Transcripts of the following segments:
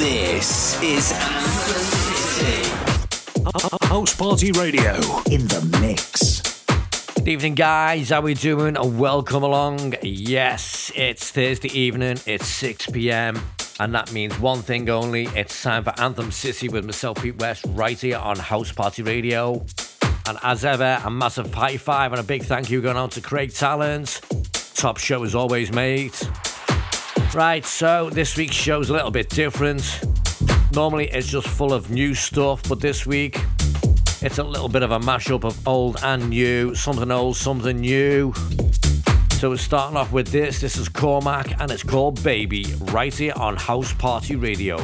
This is Anthem City. House Party Radio in the mix. Good evening, guys. How we doing? Welcome along. Yes, it's Thursday evening. It's 6 p.m. And that means one thing only. It's time for Anthem City with myself, Pete West, right here on House Party Radio. And as ever, a massive high five and a big thank you going out to Craig Talent. Top show as always, mate. Right, so this week's show's a little bit different. Normally it's just full of new stuff, but this week it's a little bit of a mashup of old and new, something old, something new. So we're starting off with this. This is Cormac and it's called Baby, right here on House Party Radio.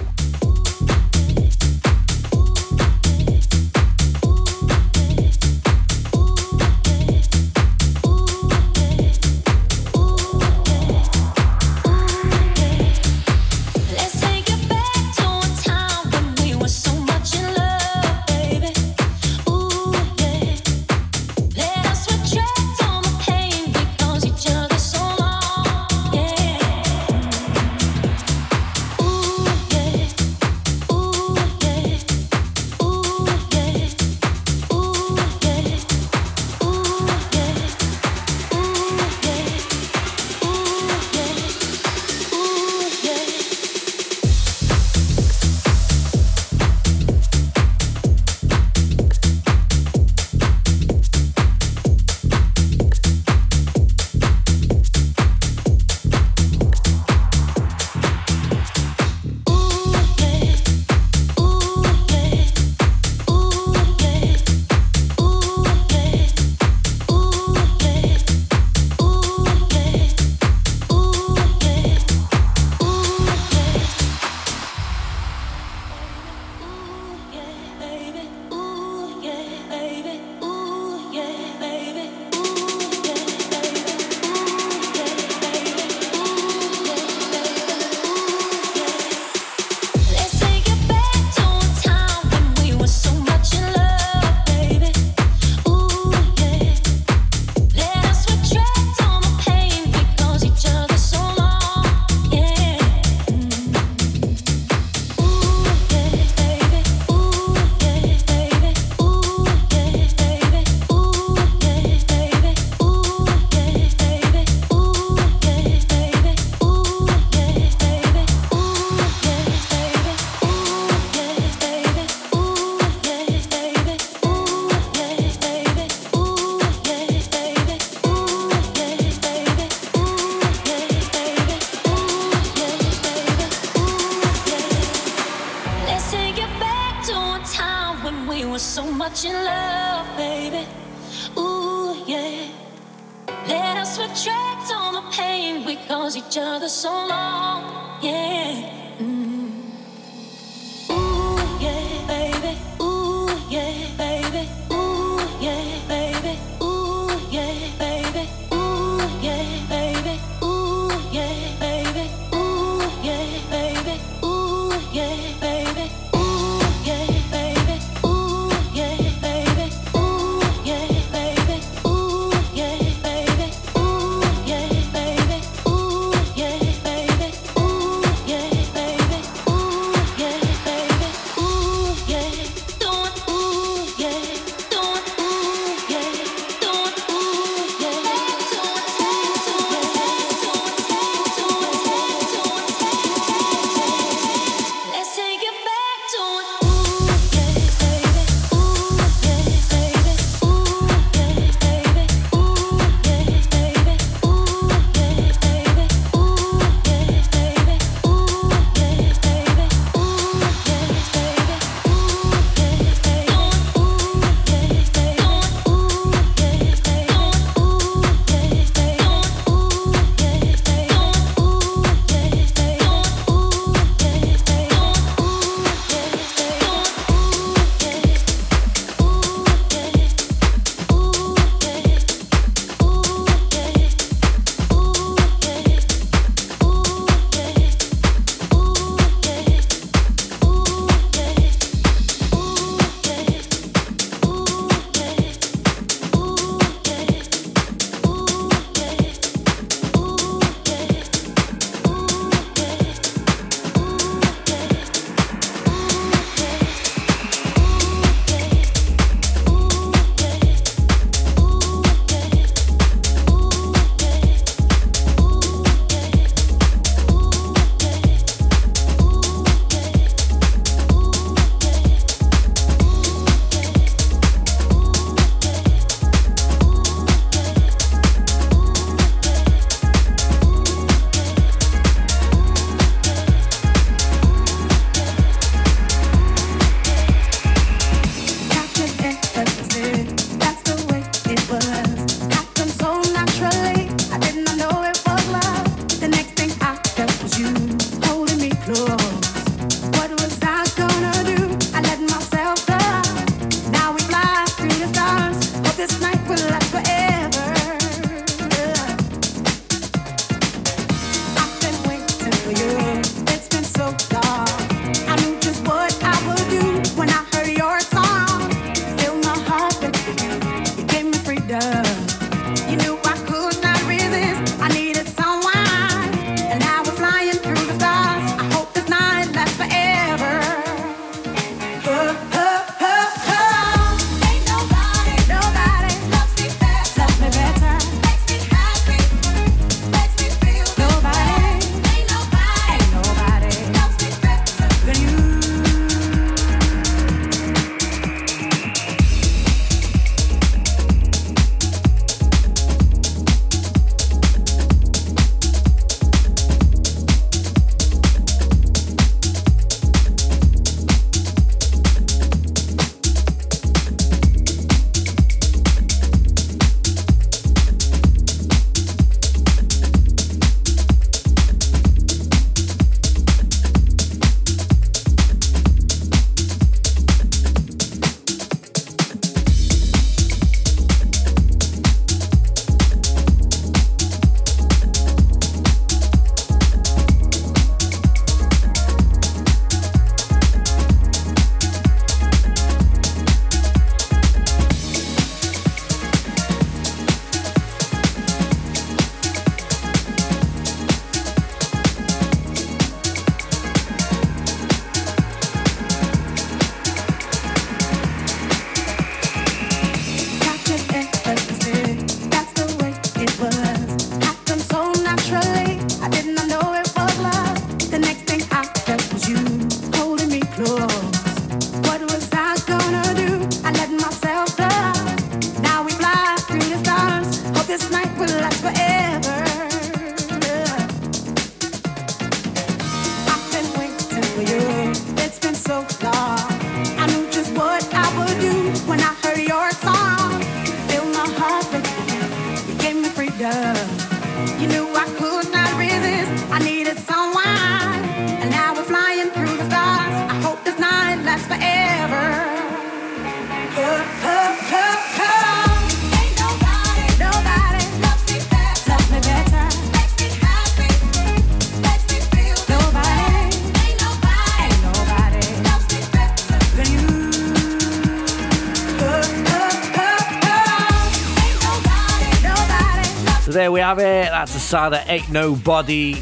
Side Ain't Nobody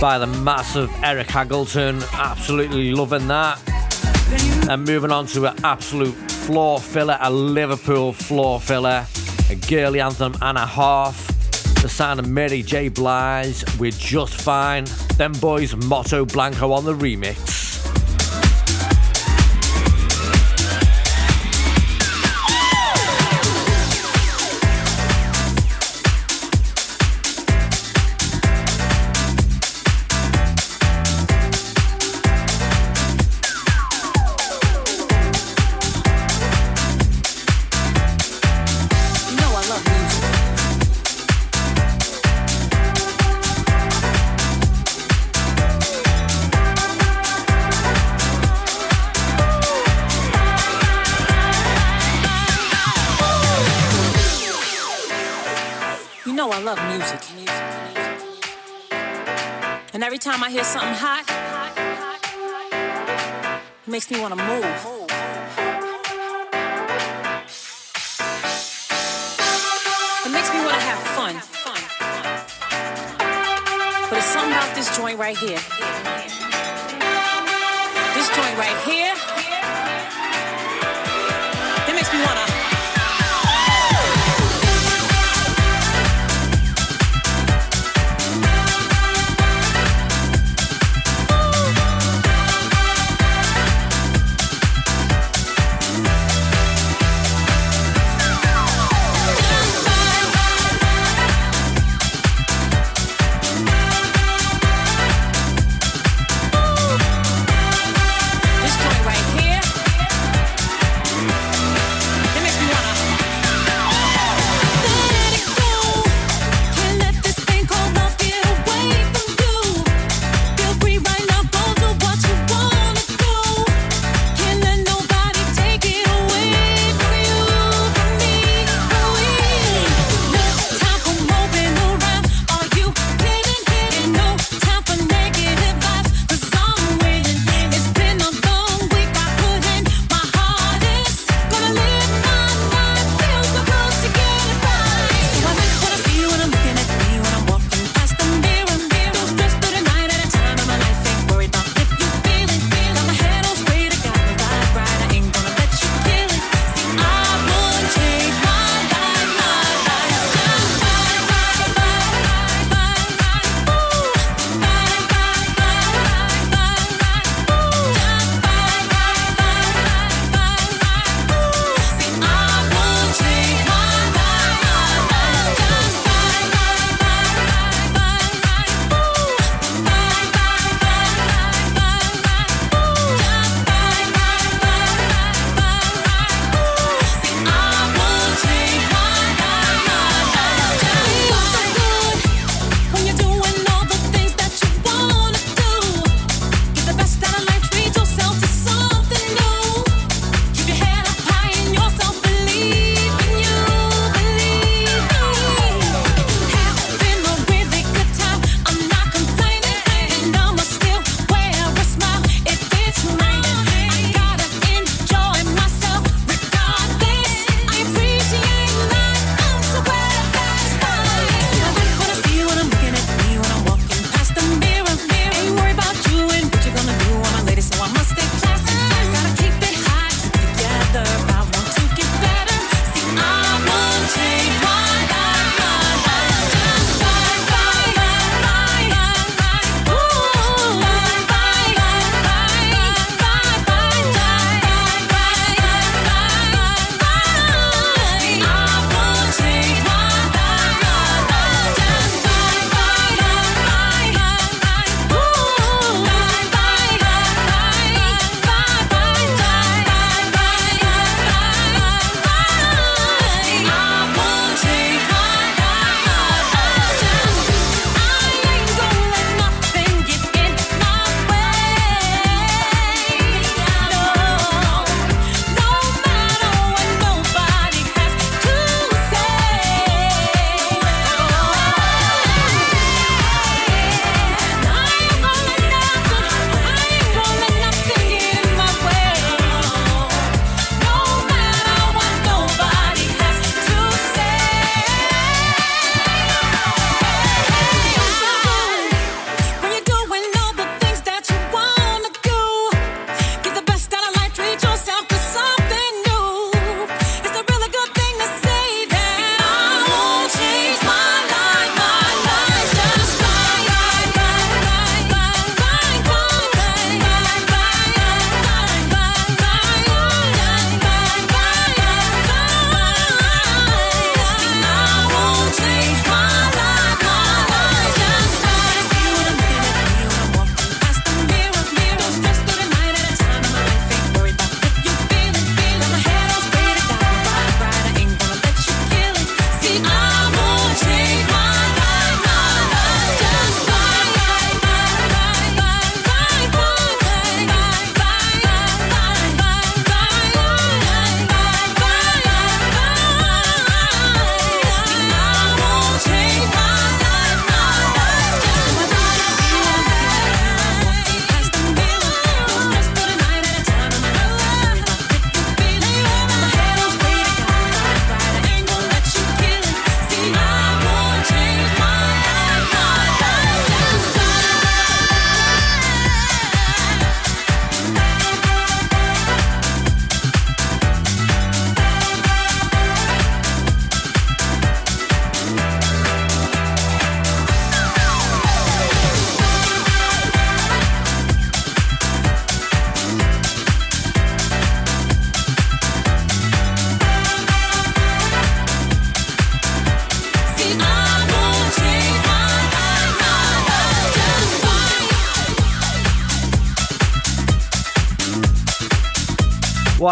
by the massive Eric Haggleton. Absolutely loving that. And moving on to an absolute floor filler, a Liverpool floor filler, a girly anthem and a half. The sound of Mary J. Blige, We're Just Fine. Them boys, Moto Blanco on the remix.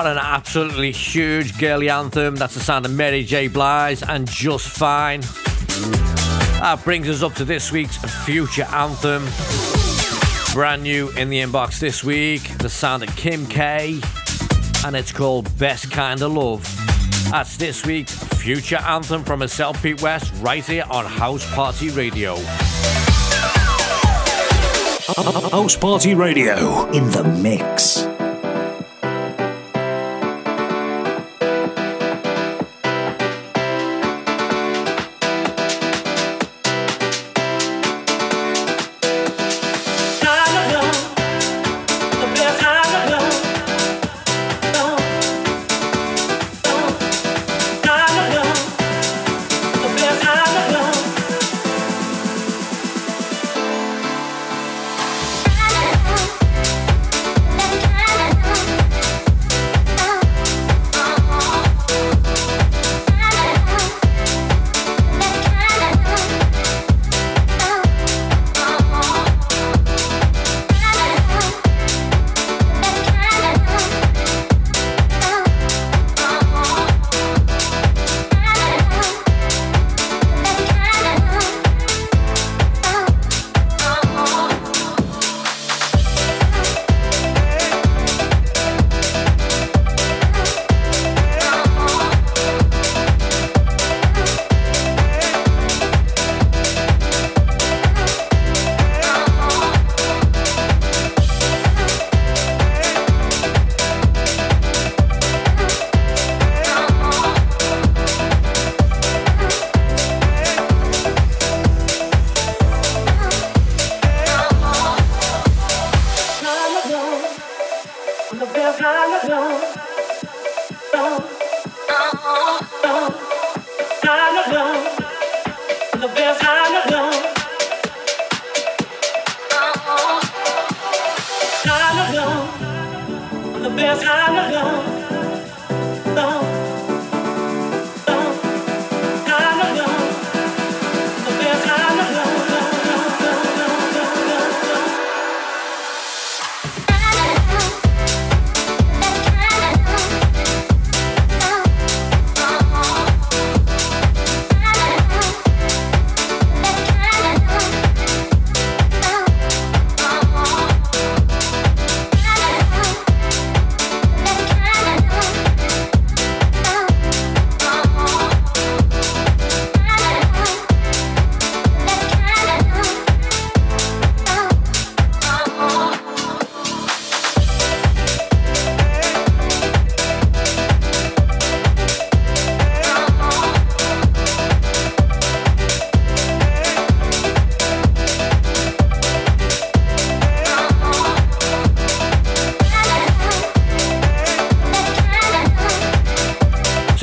What an absolutely huge girly anthem. That's the sound of Mary J. Blige and Just Fine. That brings us up to this week's future anthem. Brand new in the inbox this week. The sound of Kim K. And it's called Best Kind of Love. That's this week's future anthem from myself, Pete West, right here on House Party Radio. House Party Radio in the mix.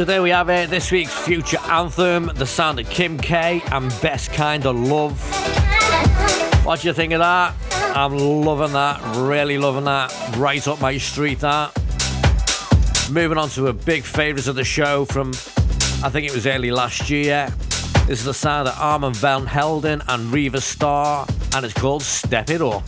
There we have it. This week's future anthem, the sound of Kim K and Best Kind of Love. What do you think of that? I'm loving that, really loving that. Right up my street, that. Moving on to a big favourite of the show from, I think it was early last year. This is the sound of Armand Van Helden and Riva Starr, and it's called Step It Up.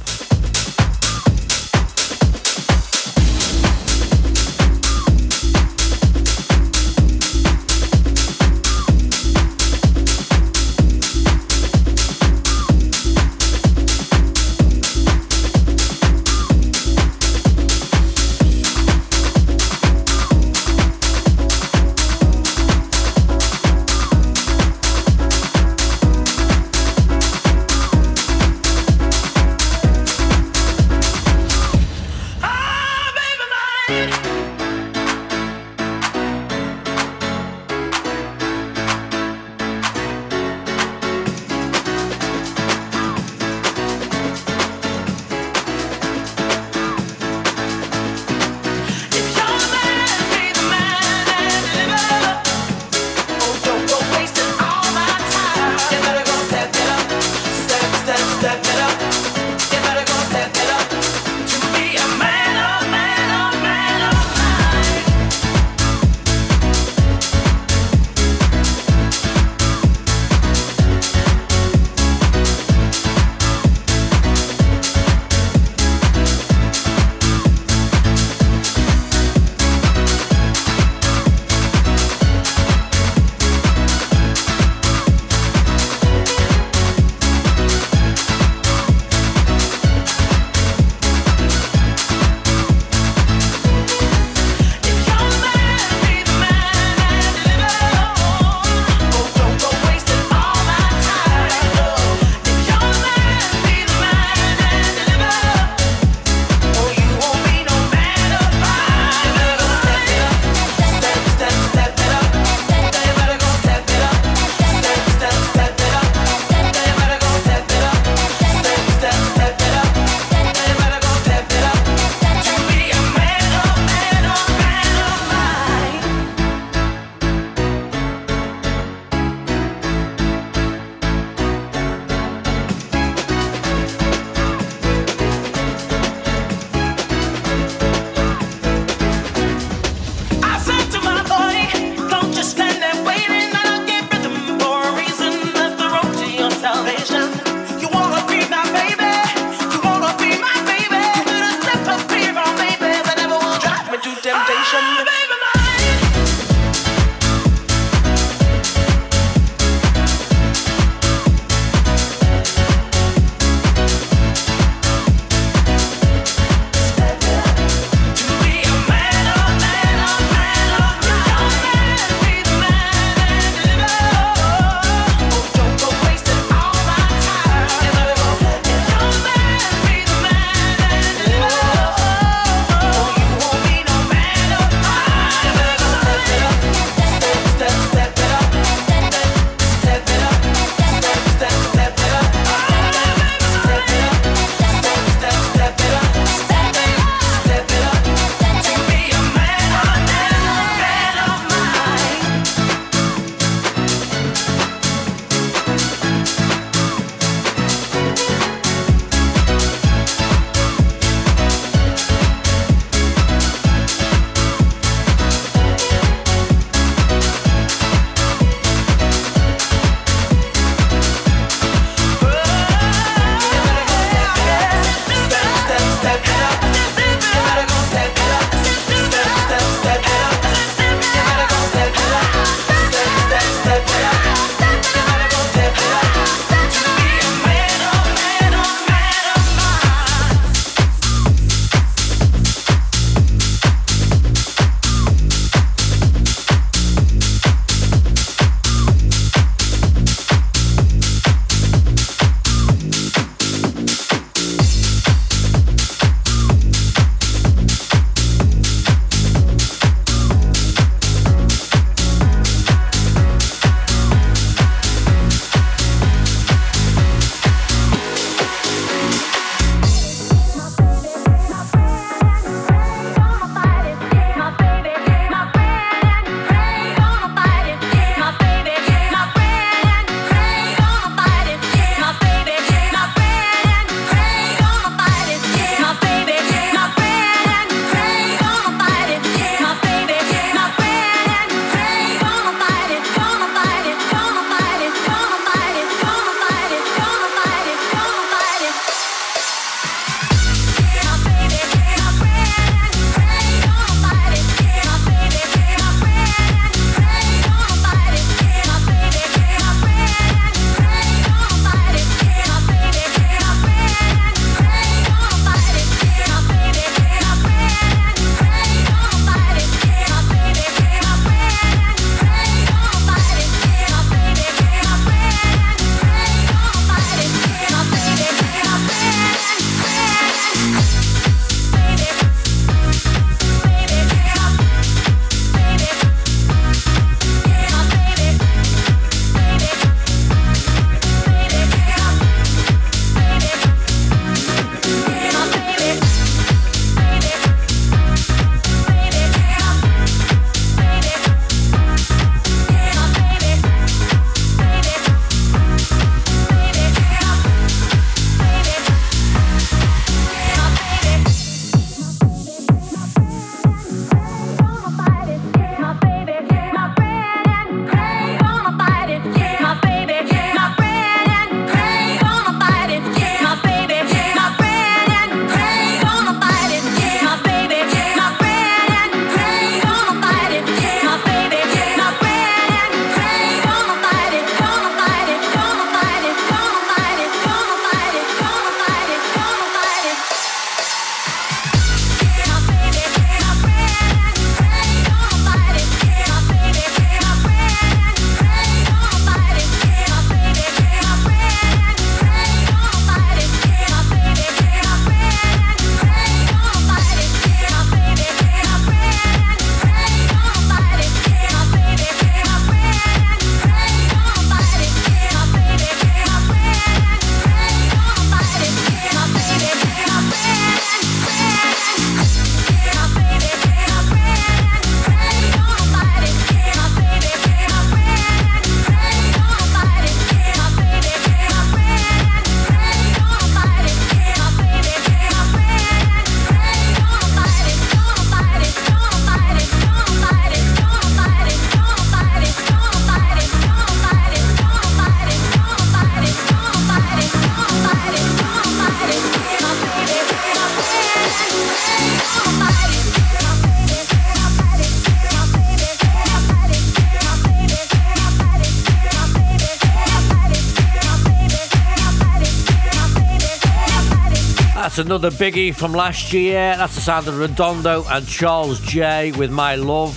That's another biggie from last year. That's the sound of Redondo and Charles J with My Love.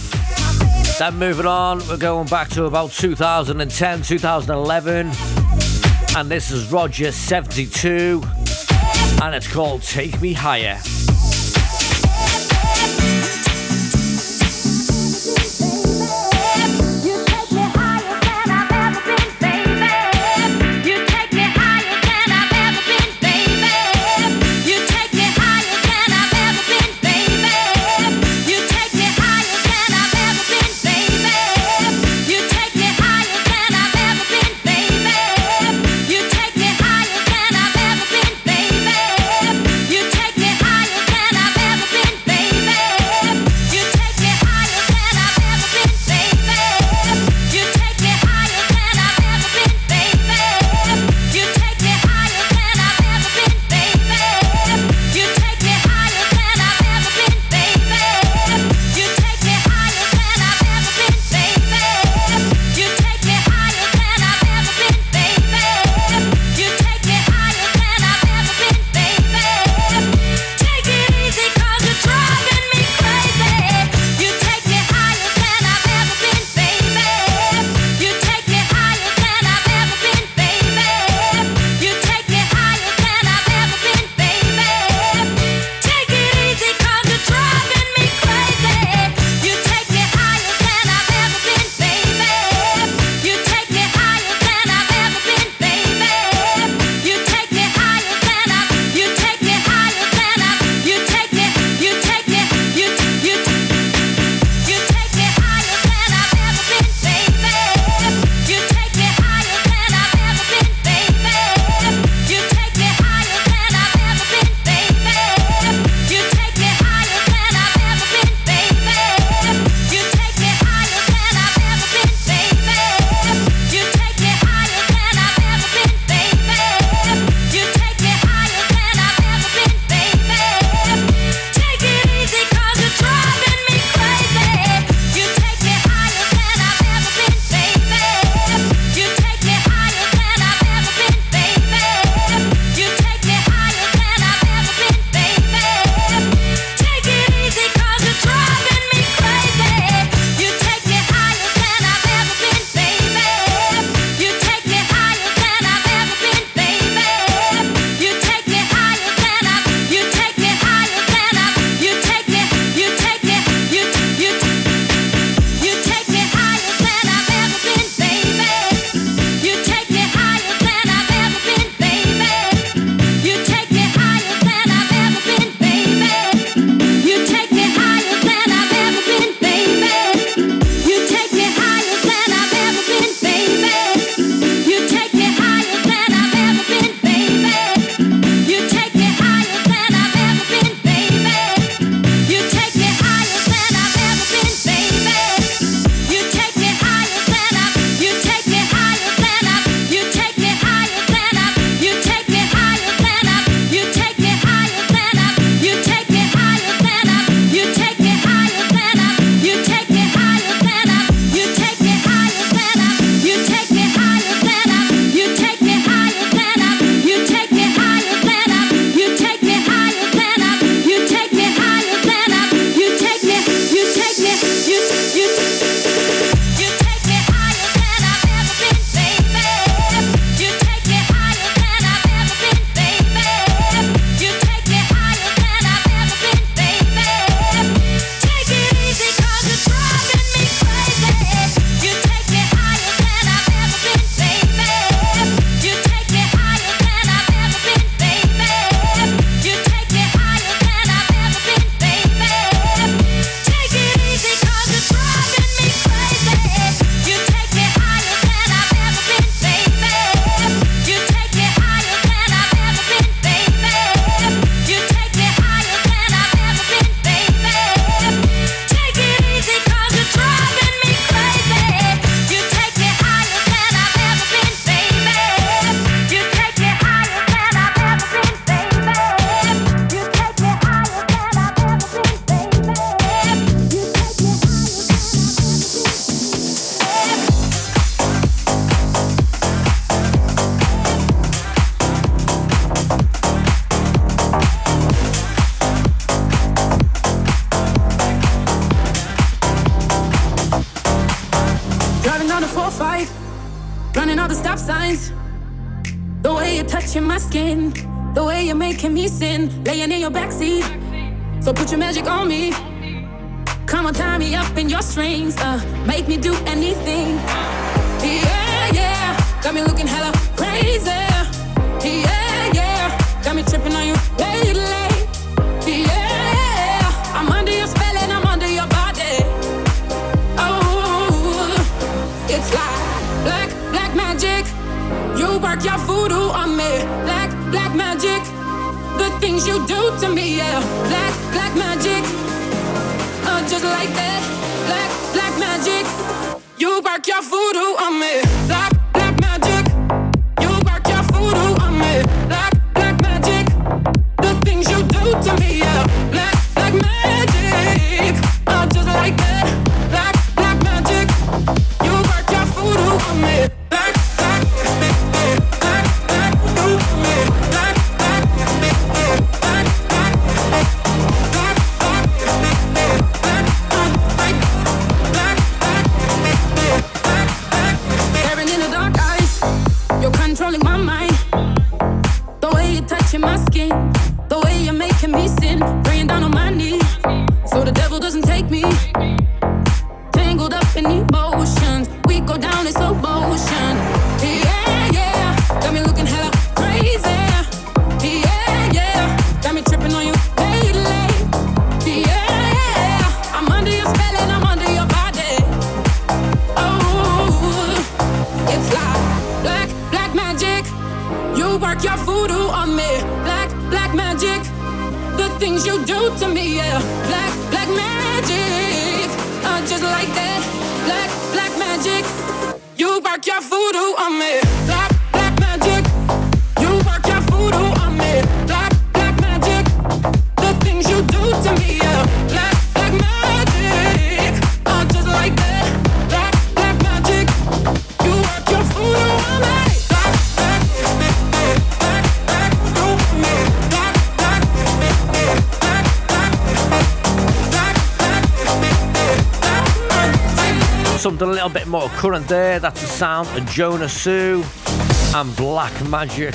Then moving on, we're going back to about 2010, 2011. And this is Roger 72. And it's called Take Me Higher. bit more current there. That's the sound of Jonasu and Black Magic.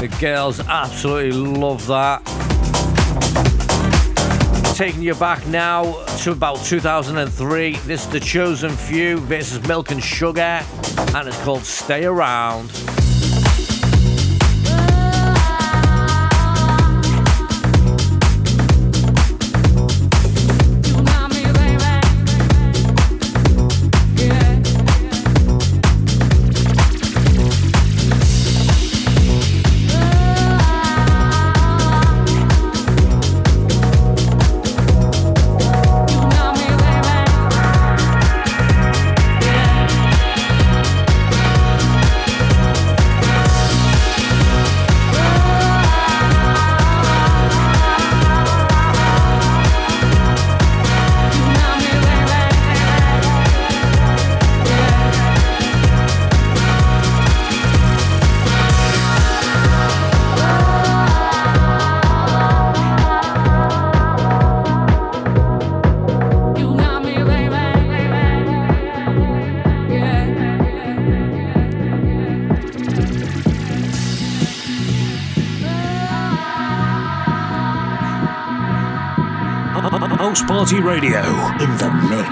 The girls absolutely love that. Taking you back now to about 2003. This is The Chosen Few versus Milk and Sugar, and it's called Stay Around. Party Radio in the mix.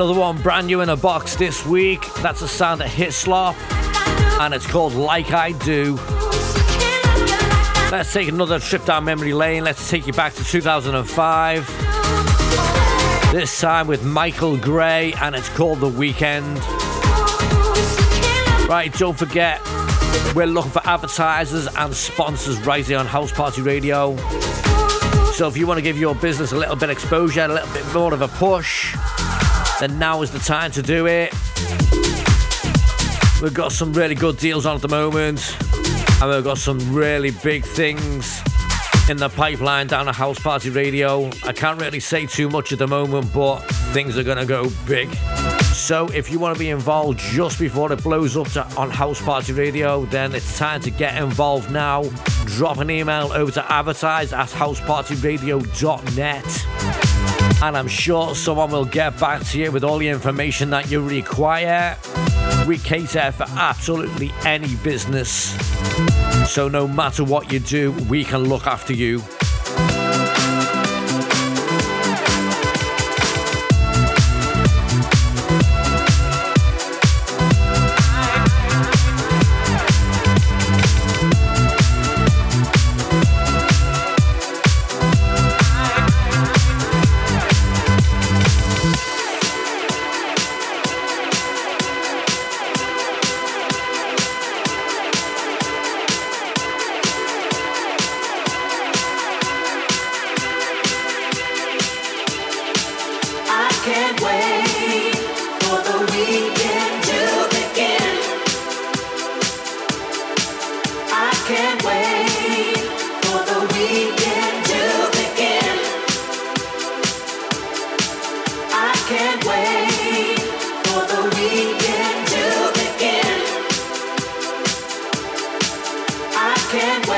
Another one brand new in a box this week. That's the sound that of Hislop, and it's called Like I Do. Let's take another trip down memory lane. Let's take you back to 2005. This time with Michael Gray, and it's called The Weekend. Right, don't forget, We're looking for advertisers and sponsors right here on House Party Radio. So if you want to give your business a little bit of exposure, a little bit more of a push, then now is the time to do it. We've got some really good deals on at the moment, and we've got some really big things in the pipeline down at House Party Radio. I can't really say too much at the moment, but things are going to go big. So if you want to be involved just before it blows up to, on House Party Radio, then it's time to get involved now. Drop an email over to advertise at housepartyradio.net. And I'm sure someone will get back to you with all the information that you require. We cater for absolutely any business. So no matter what you do, we can look after you. Can't wait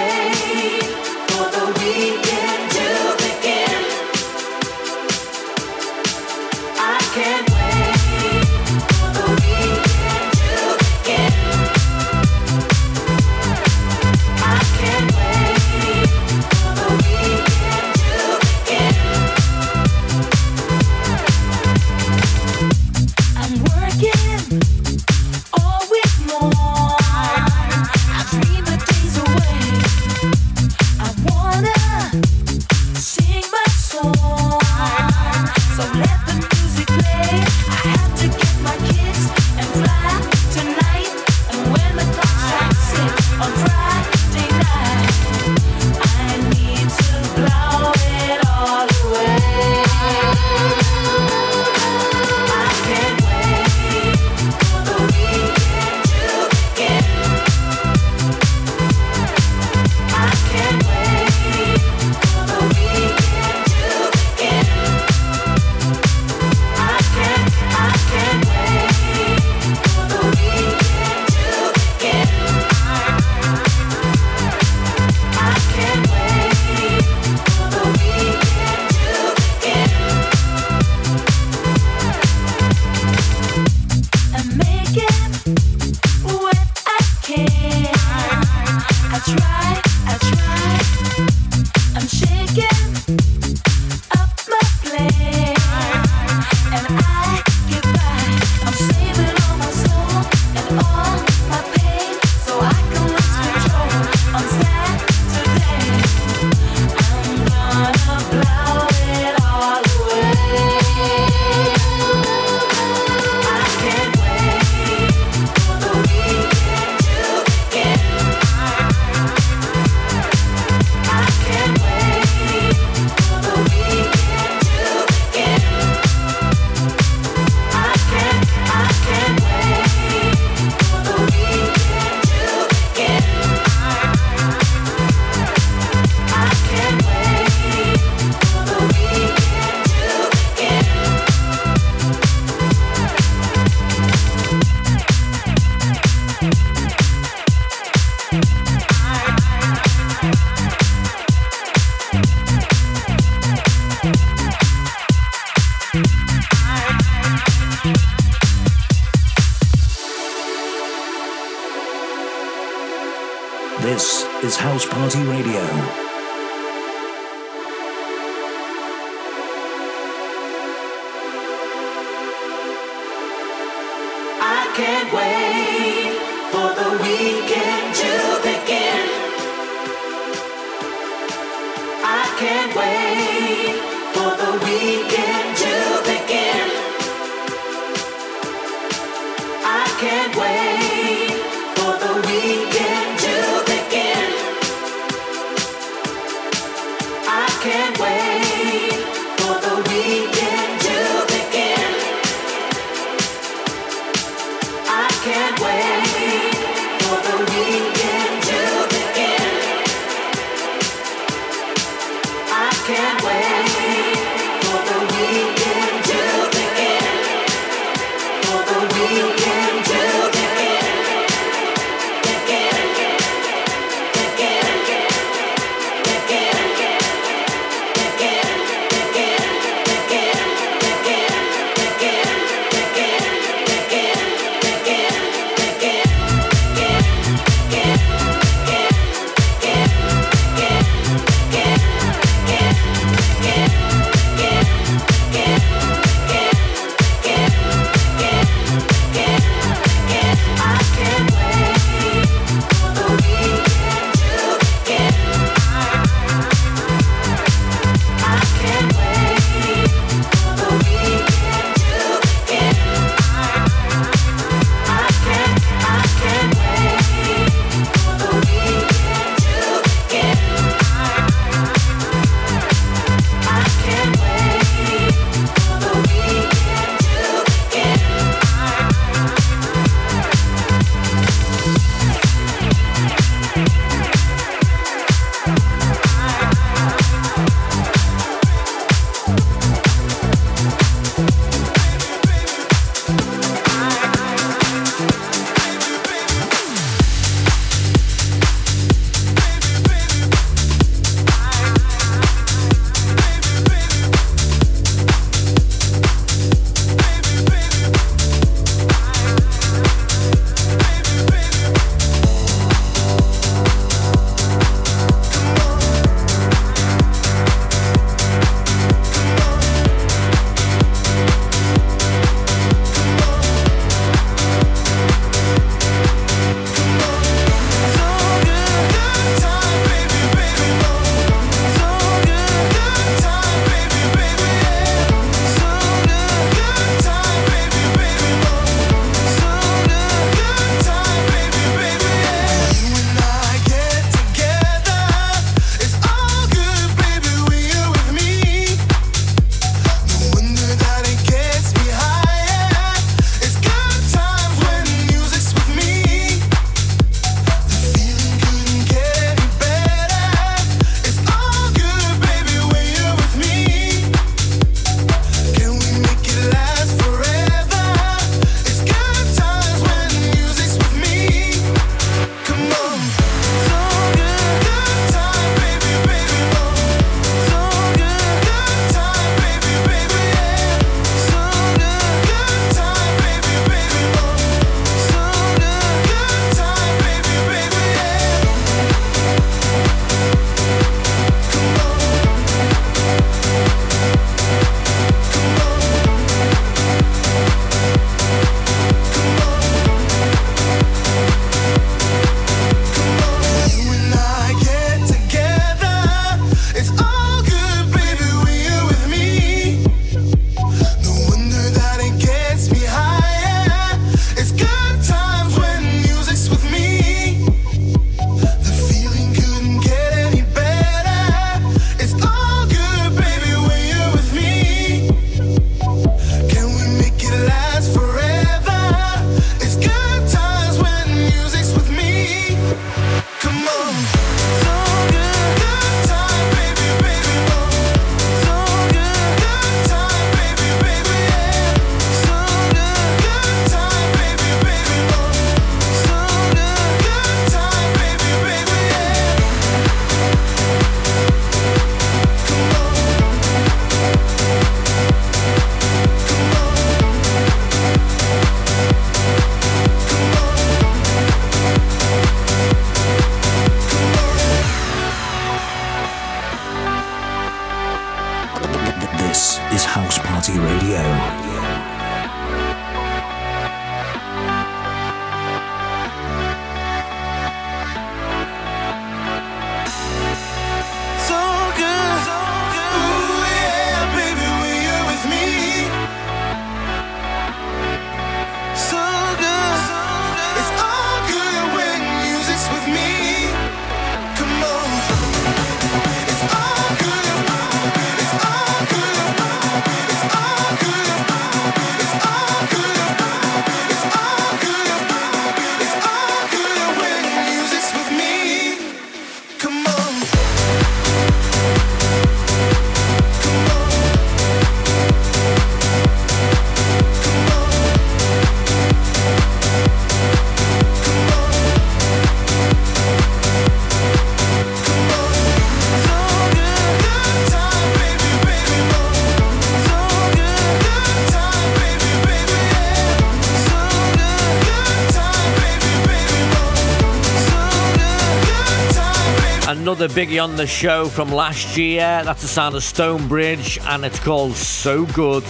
Another biggie on the show from last year. That's the sound of Stonebridge, and it's called So Good.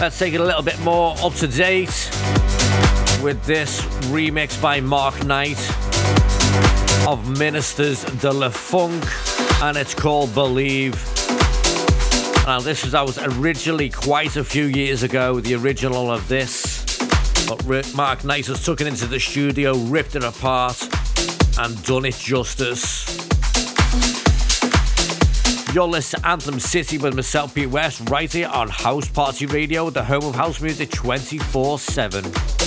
Let's take it a little bit more up to date with this remix by Mark Knight of Ministers de la Funk, and it's called Believe. Now, this was I was originally quite a few years ago, the original of this, but Mark Knight has took it into the studio, ripped it apart, and done it justice. You're listening to Anthem City with myself, Pete West, right here on House Party Radio, the home of house music 24 7.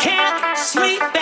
can't sleep.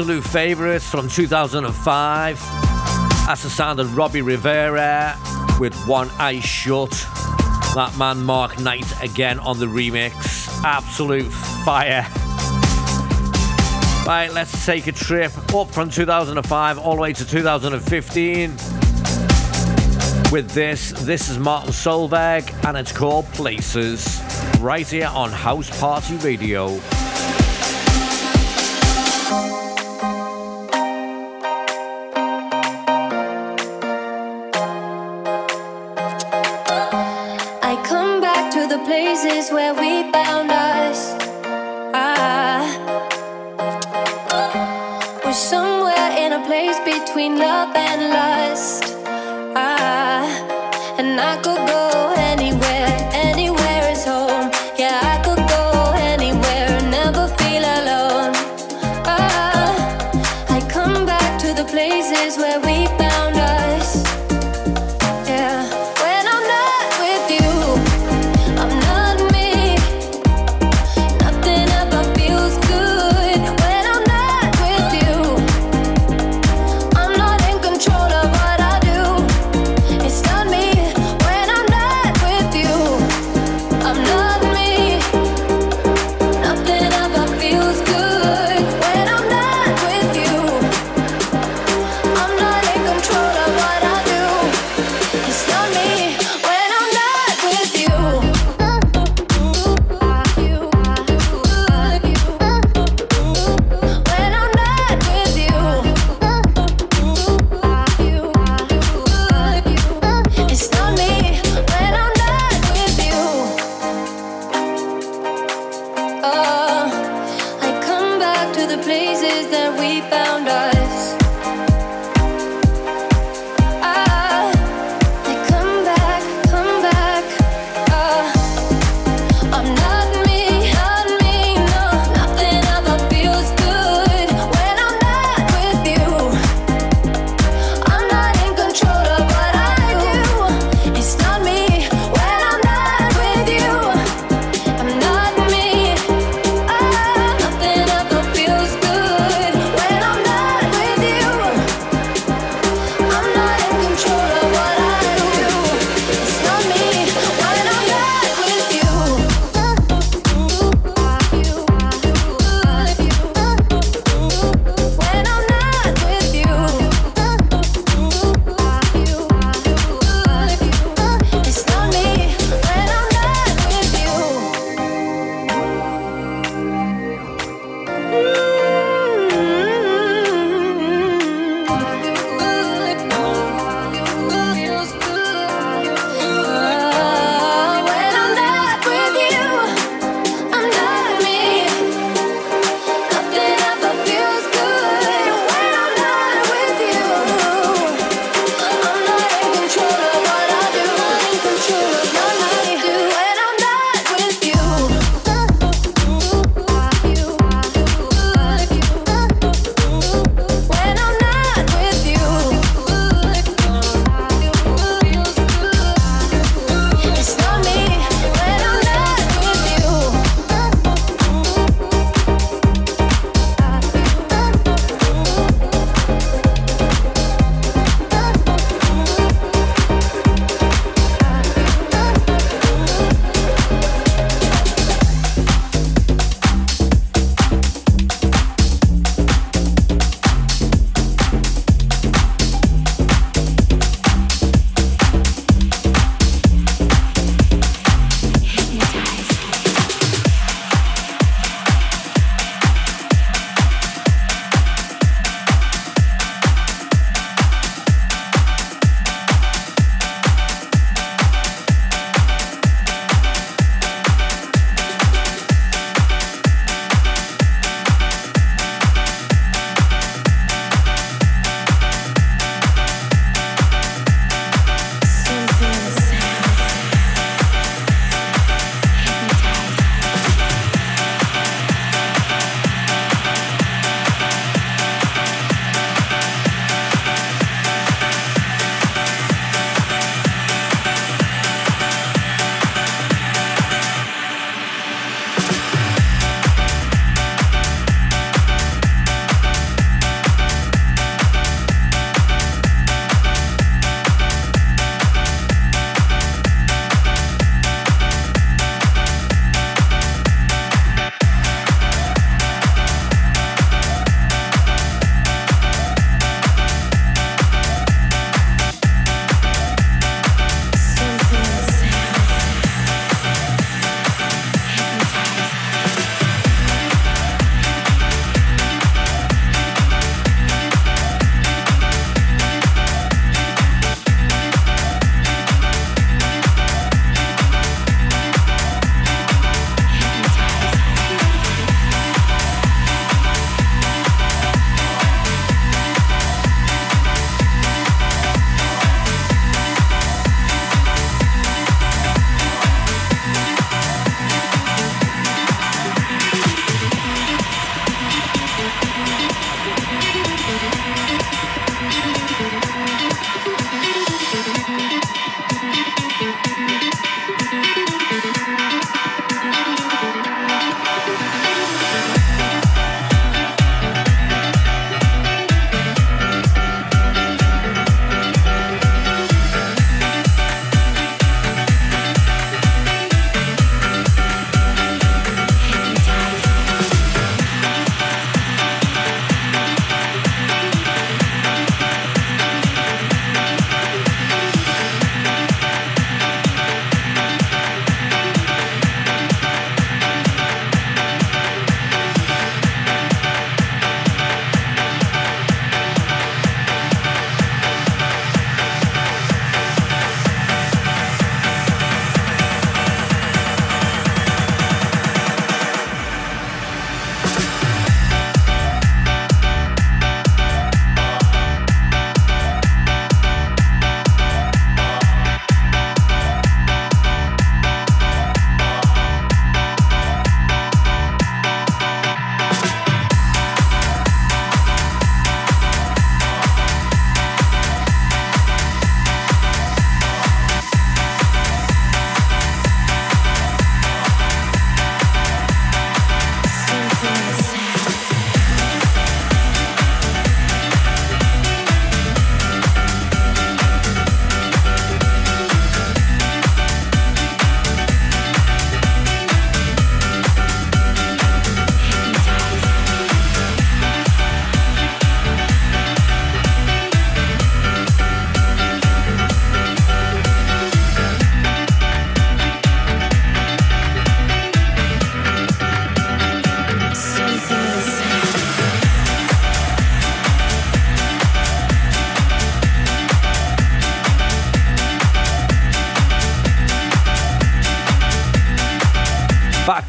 absolute favourites from 2005. That's the sound of Robbie Rivera with One Eye Shut. That man, Mark Knight, again on the remix. Absolute fire. Right, let's take a trip up from 2005 all the way to 2015 with this. This is Martin Solveig and it's called Places right here on House Party Radio.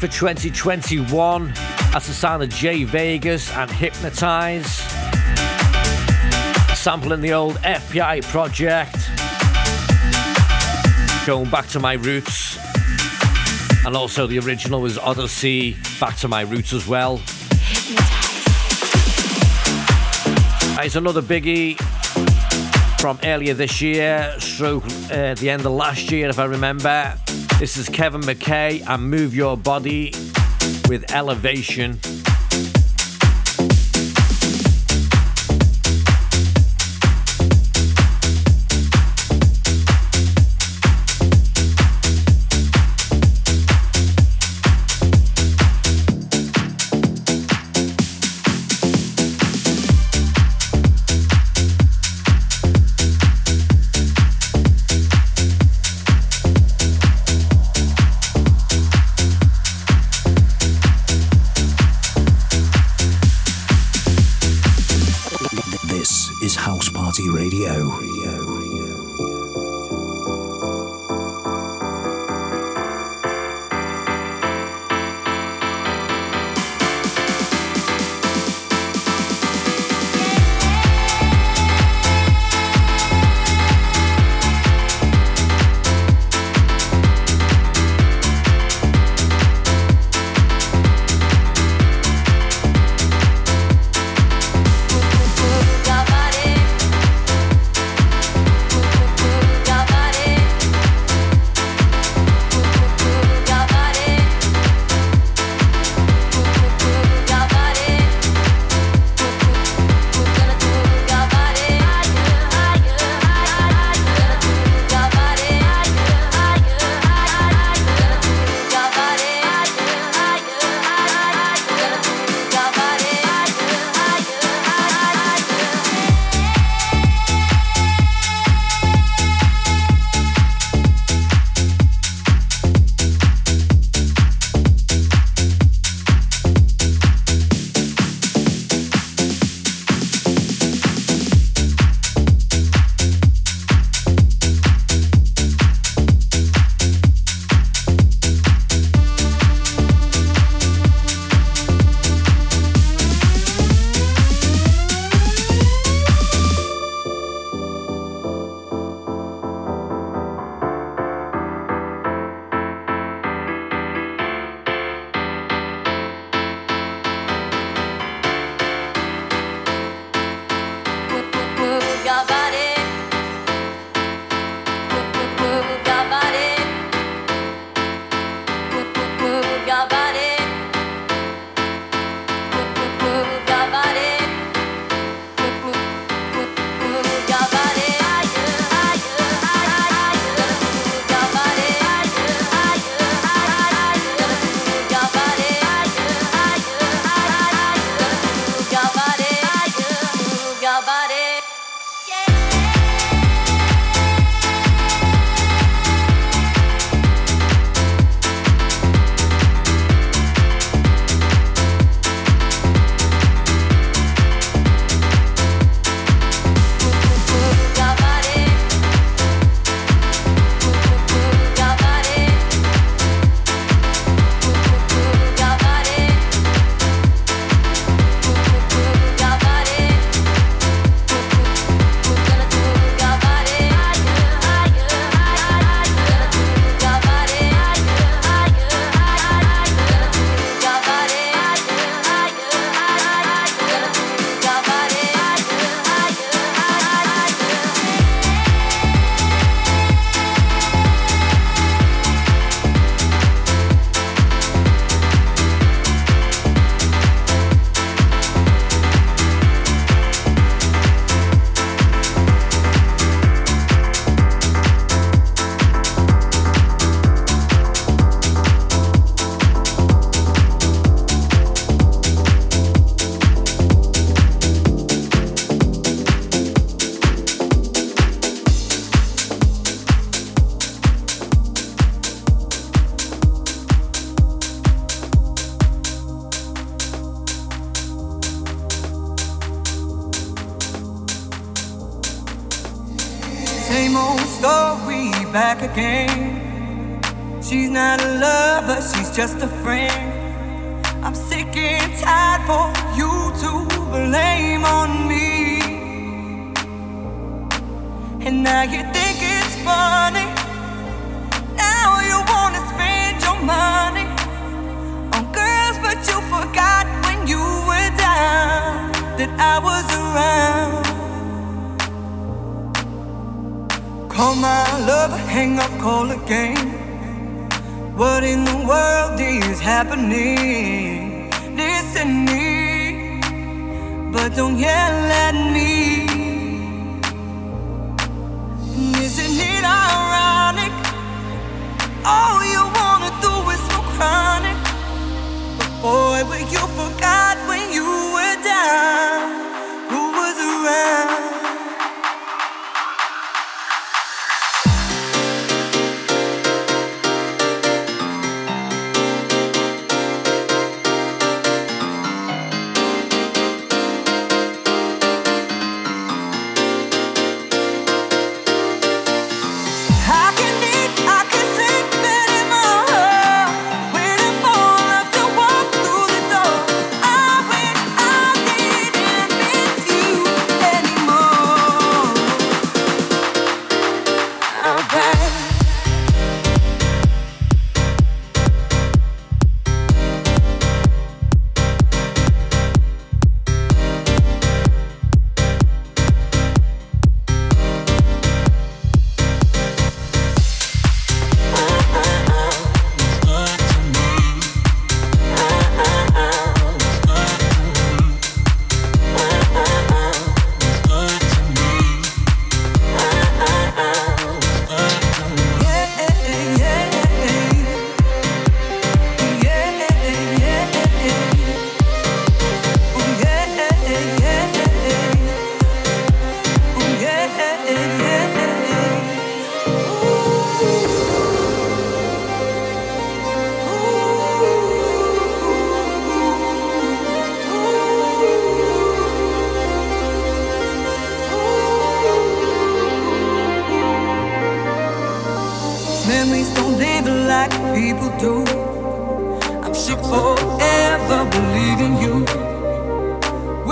For 2021. That's the sound of Jay Vegas and Hypnotize. Sampling the old FPI project. Going back to my roots. And also the original was Odyssey, back to my roots as well. It's another biggie from earlier this year, stroke uh, the end of last year, if I remember. This is Kevin McKay and Move Your Body with Elevation.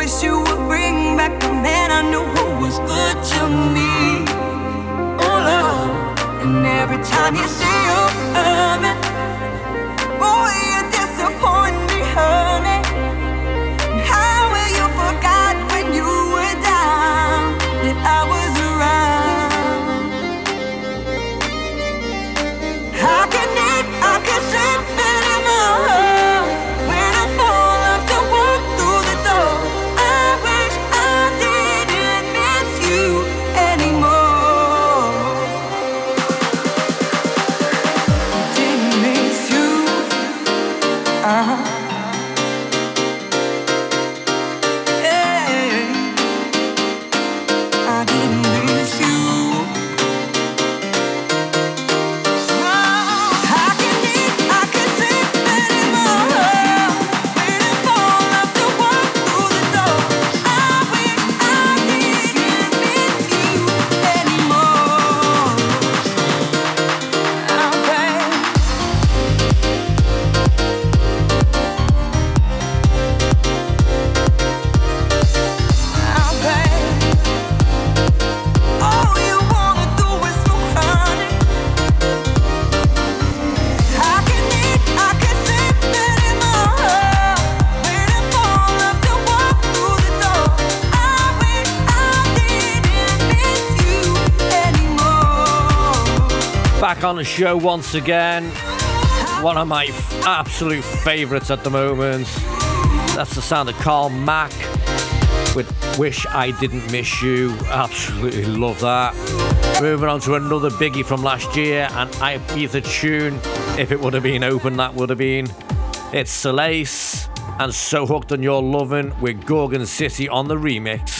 wish you would bring back the man I knew who was good to me. Oh, love. And every time you say you, oh, on the show once again. One of my f- absolute favourites at the moment. That's the sound of Carl Mack with Wish I Didn't Miss You. Absolutely love that. Moving on to another biggie from last year, and I beat the tune. If it would have been open, that would have been. It's Solace and So Hooked on Your Lovin' with Gorgon City on the remix.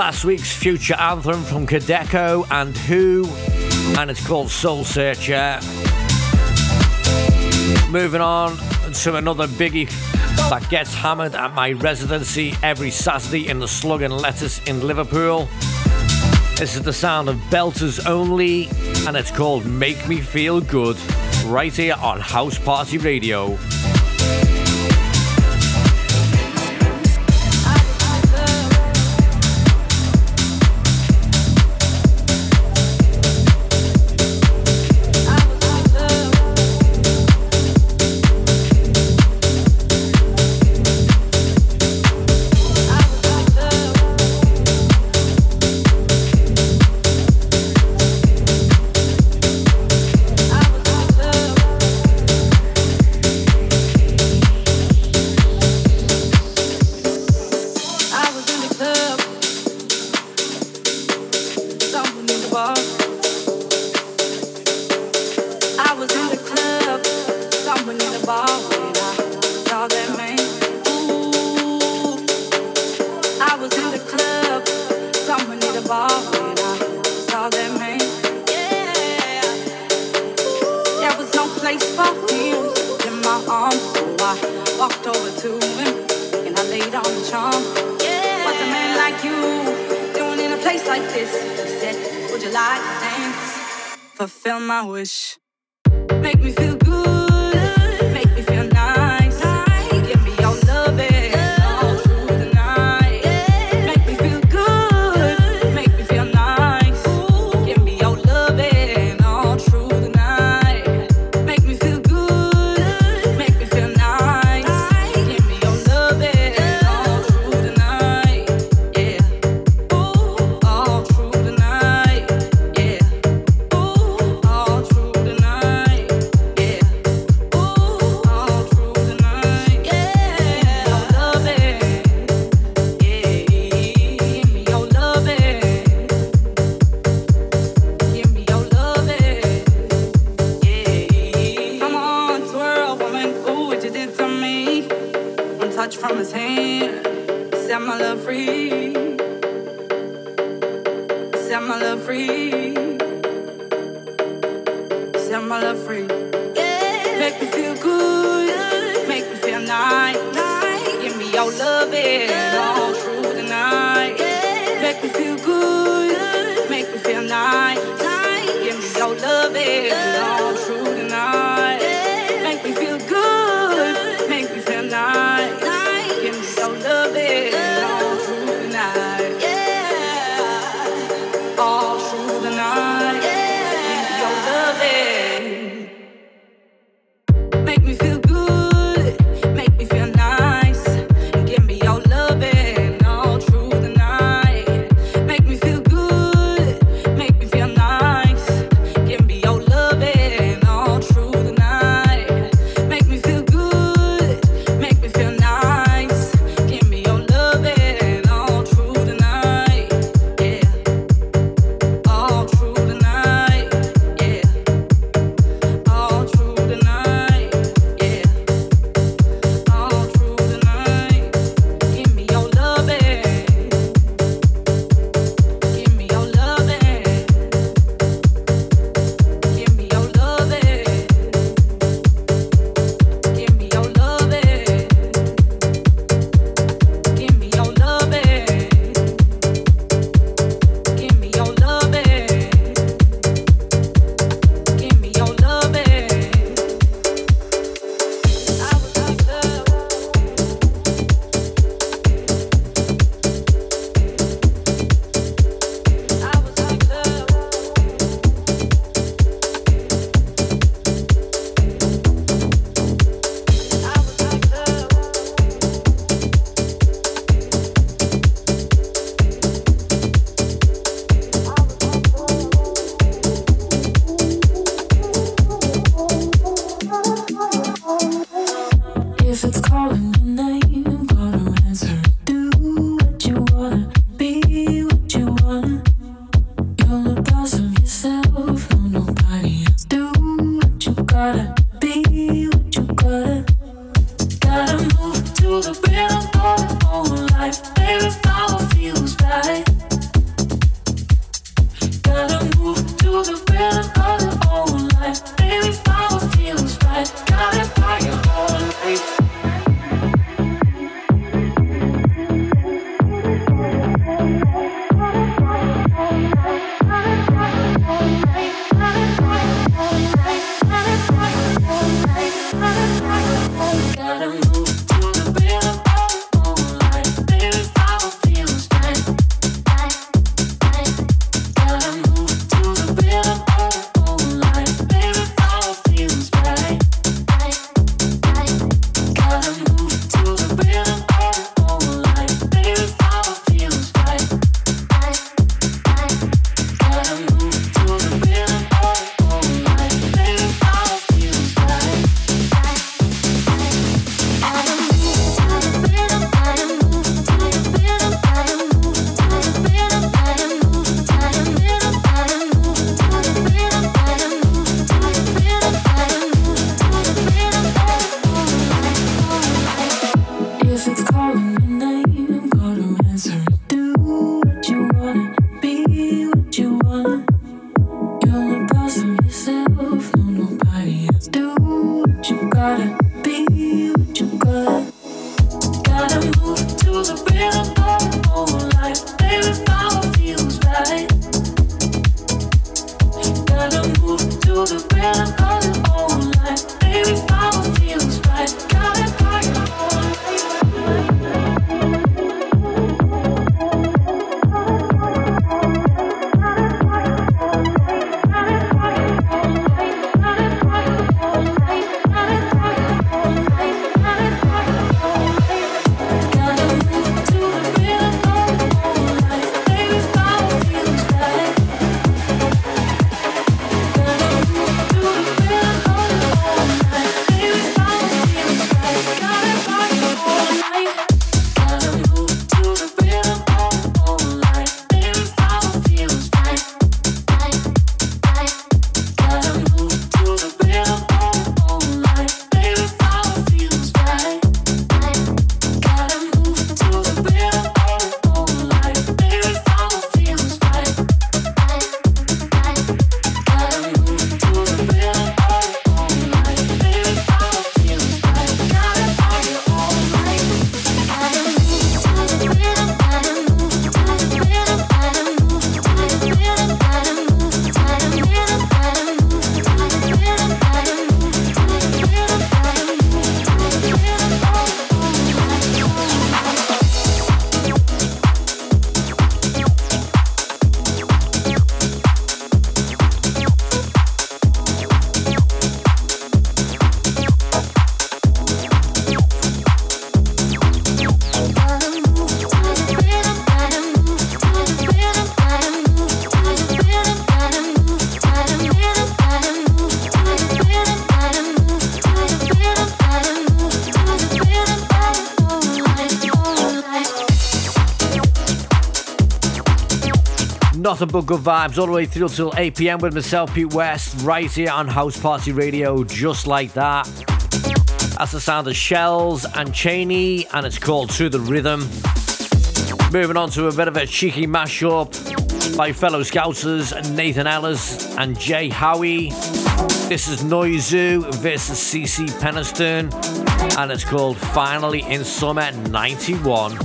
Last week's future anthem from Kadeko and Who, and it's called Soul Searcher. Moving on to another biggie that gets hammered at my residency every Saturday in the Slug and Lettuce in Liverpool. This is the sound of Belters Only, and it's called Make Me Feel Good, right here on House Party Radio. language nothing but good vibes all the way through till 8 pm with myself, Pete West, right here on House Party Radio, just like that. That's the sound of Shells and Cheney, and it's called To the Rhythm. Moving on to a bit of a cheeky mashup by fellow Scousers Nathan Ellis and Jay Howie. This is Noizu versus CeCe Peniston, and it's called Finally in Summer 91.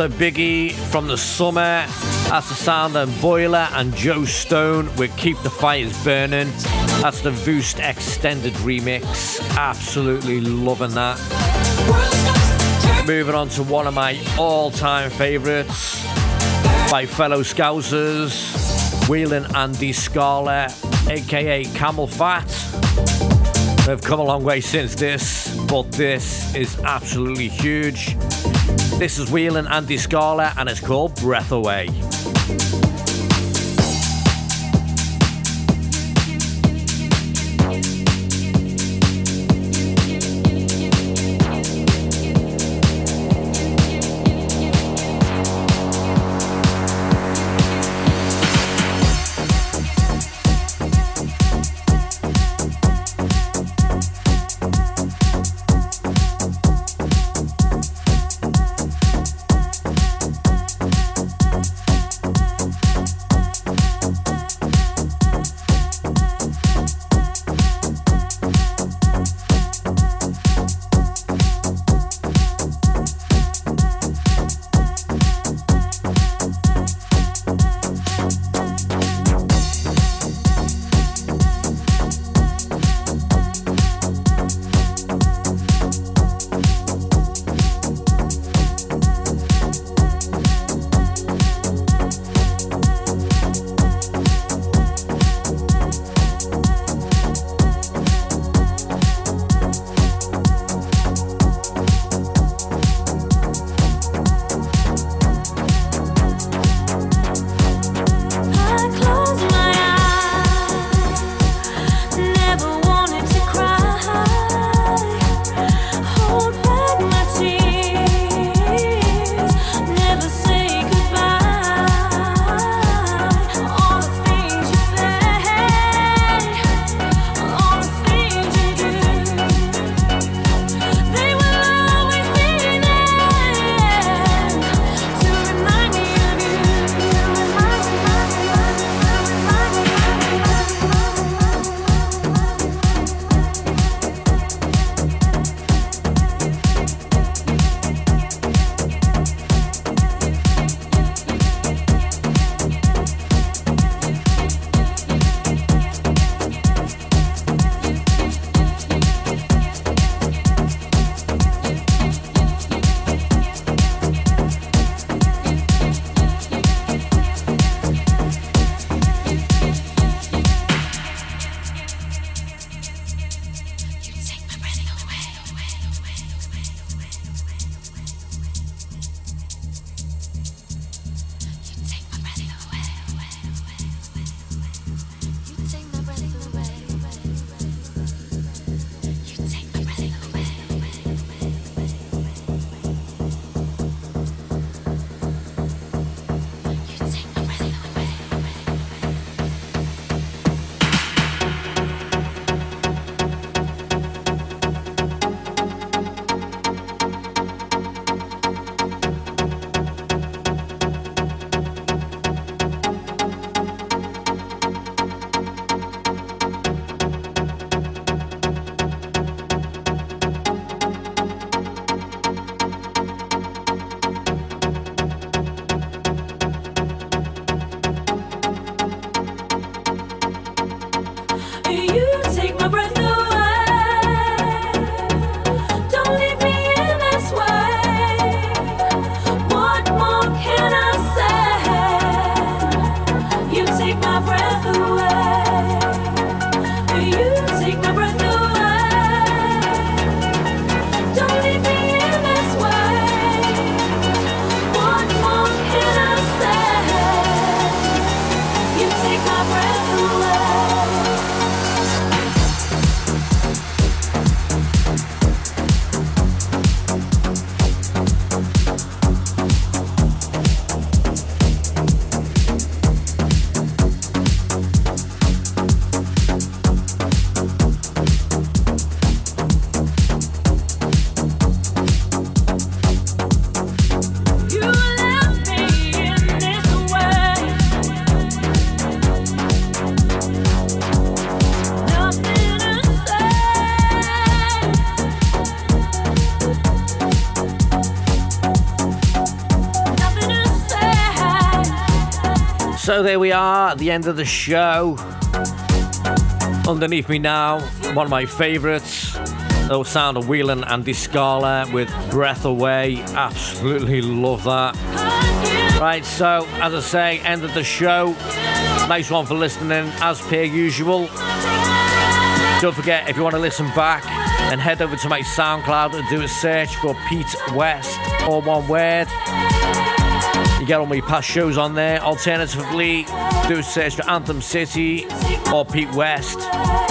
Another biggie from the summer. That's the sound of Boiler and Joe Stone with Keep the Fires Burning. That's the Voost Extended remix. Absolutely loving that. Moving on to one of my all time favourites by fellow Scousers, Wheeling Andy Scarlett, aka CamelPhat. They've come a long way since this, but this is absolutely huge. This is Whelan and Di Scala and it's called Breath Away. So there we are, at the end of the show. Underneath me now, one of my favourites, the sound of Whelan and Di Scala with Breath Away. Absolutely love that. Right, so as I say, end of the show. Nice one for listening, as per usual. Don't forget, if you want to listen back, then head over to my SoundCloud and do a search for Pete West, all one word. Get all my past shows on there. Alternatively, do a search for Anthem City or Pete West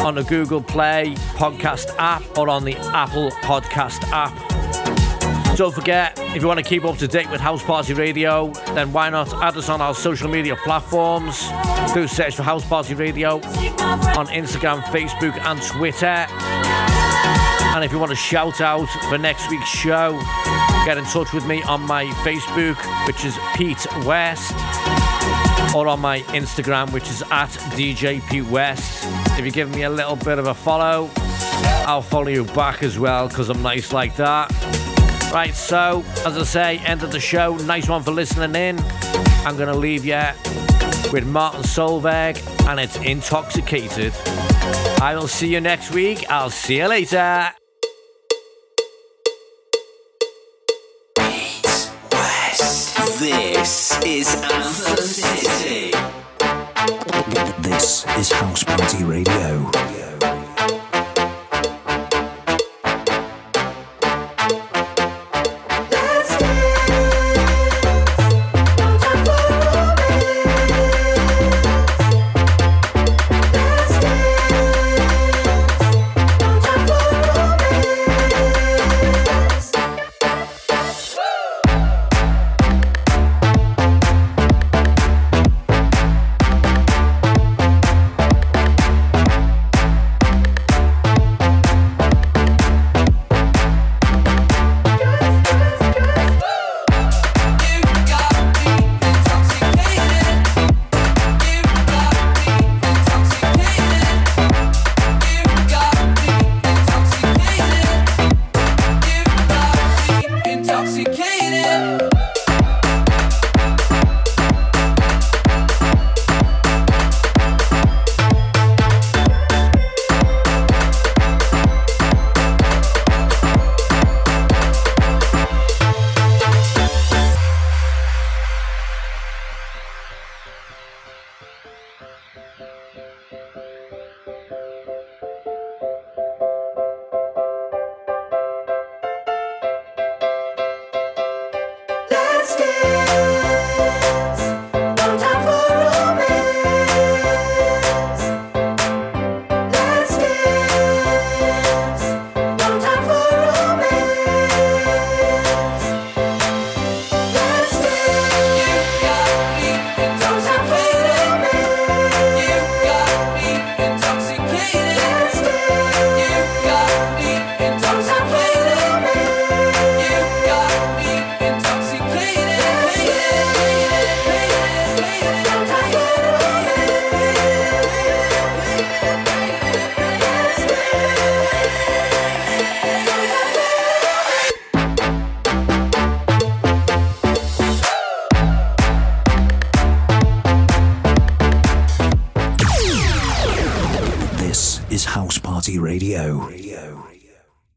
on the Google Play podcast app or on the Apple Podcast app. Don't forget, if you want to keep up to date with House Party Radio, then why not add us on our social media platforms? Do a search for House Party Radio on Instagram, Facebook, and Twitter. And if you want a shout out for next week's show, get in touch with me on my Facebook, which is Pete West, or on my Instagram, which is at DJ Pete West. If you give me a little bit of a follow, I'll follow you back as well because I'm nice like that. Right, so as I say, end of the show. Nice one for listening in. I'm going to leave you with Martin Solveig, and it's Intoxicated. I will see you next week. I'll see you later. This is Anthem City. This is House Party Radio.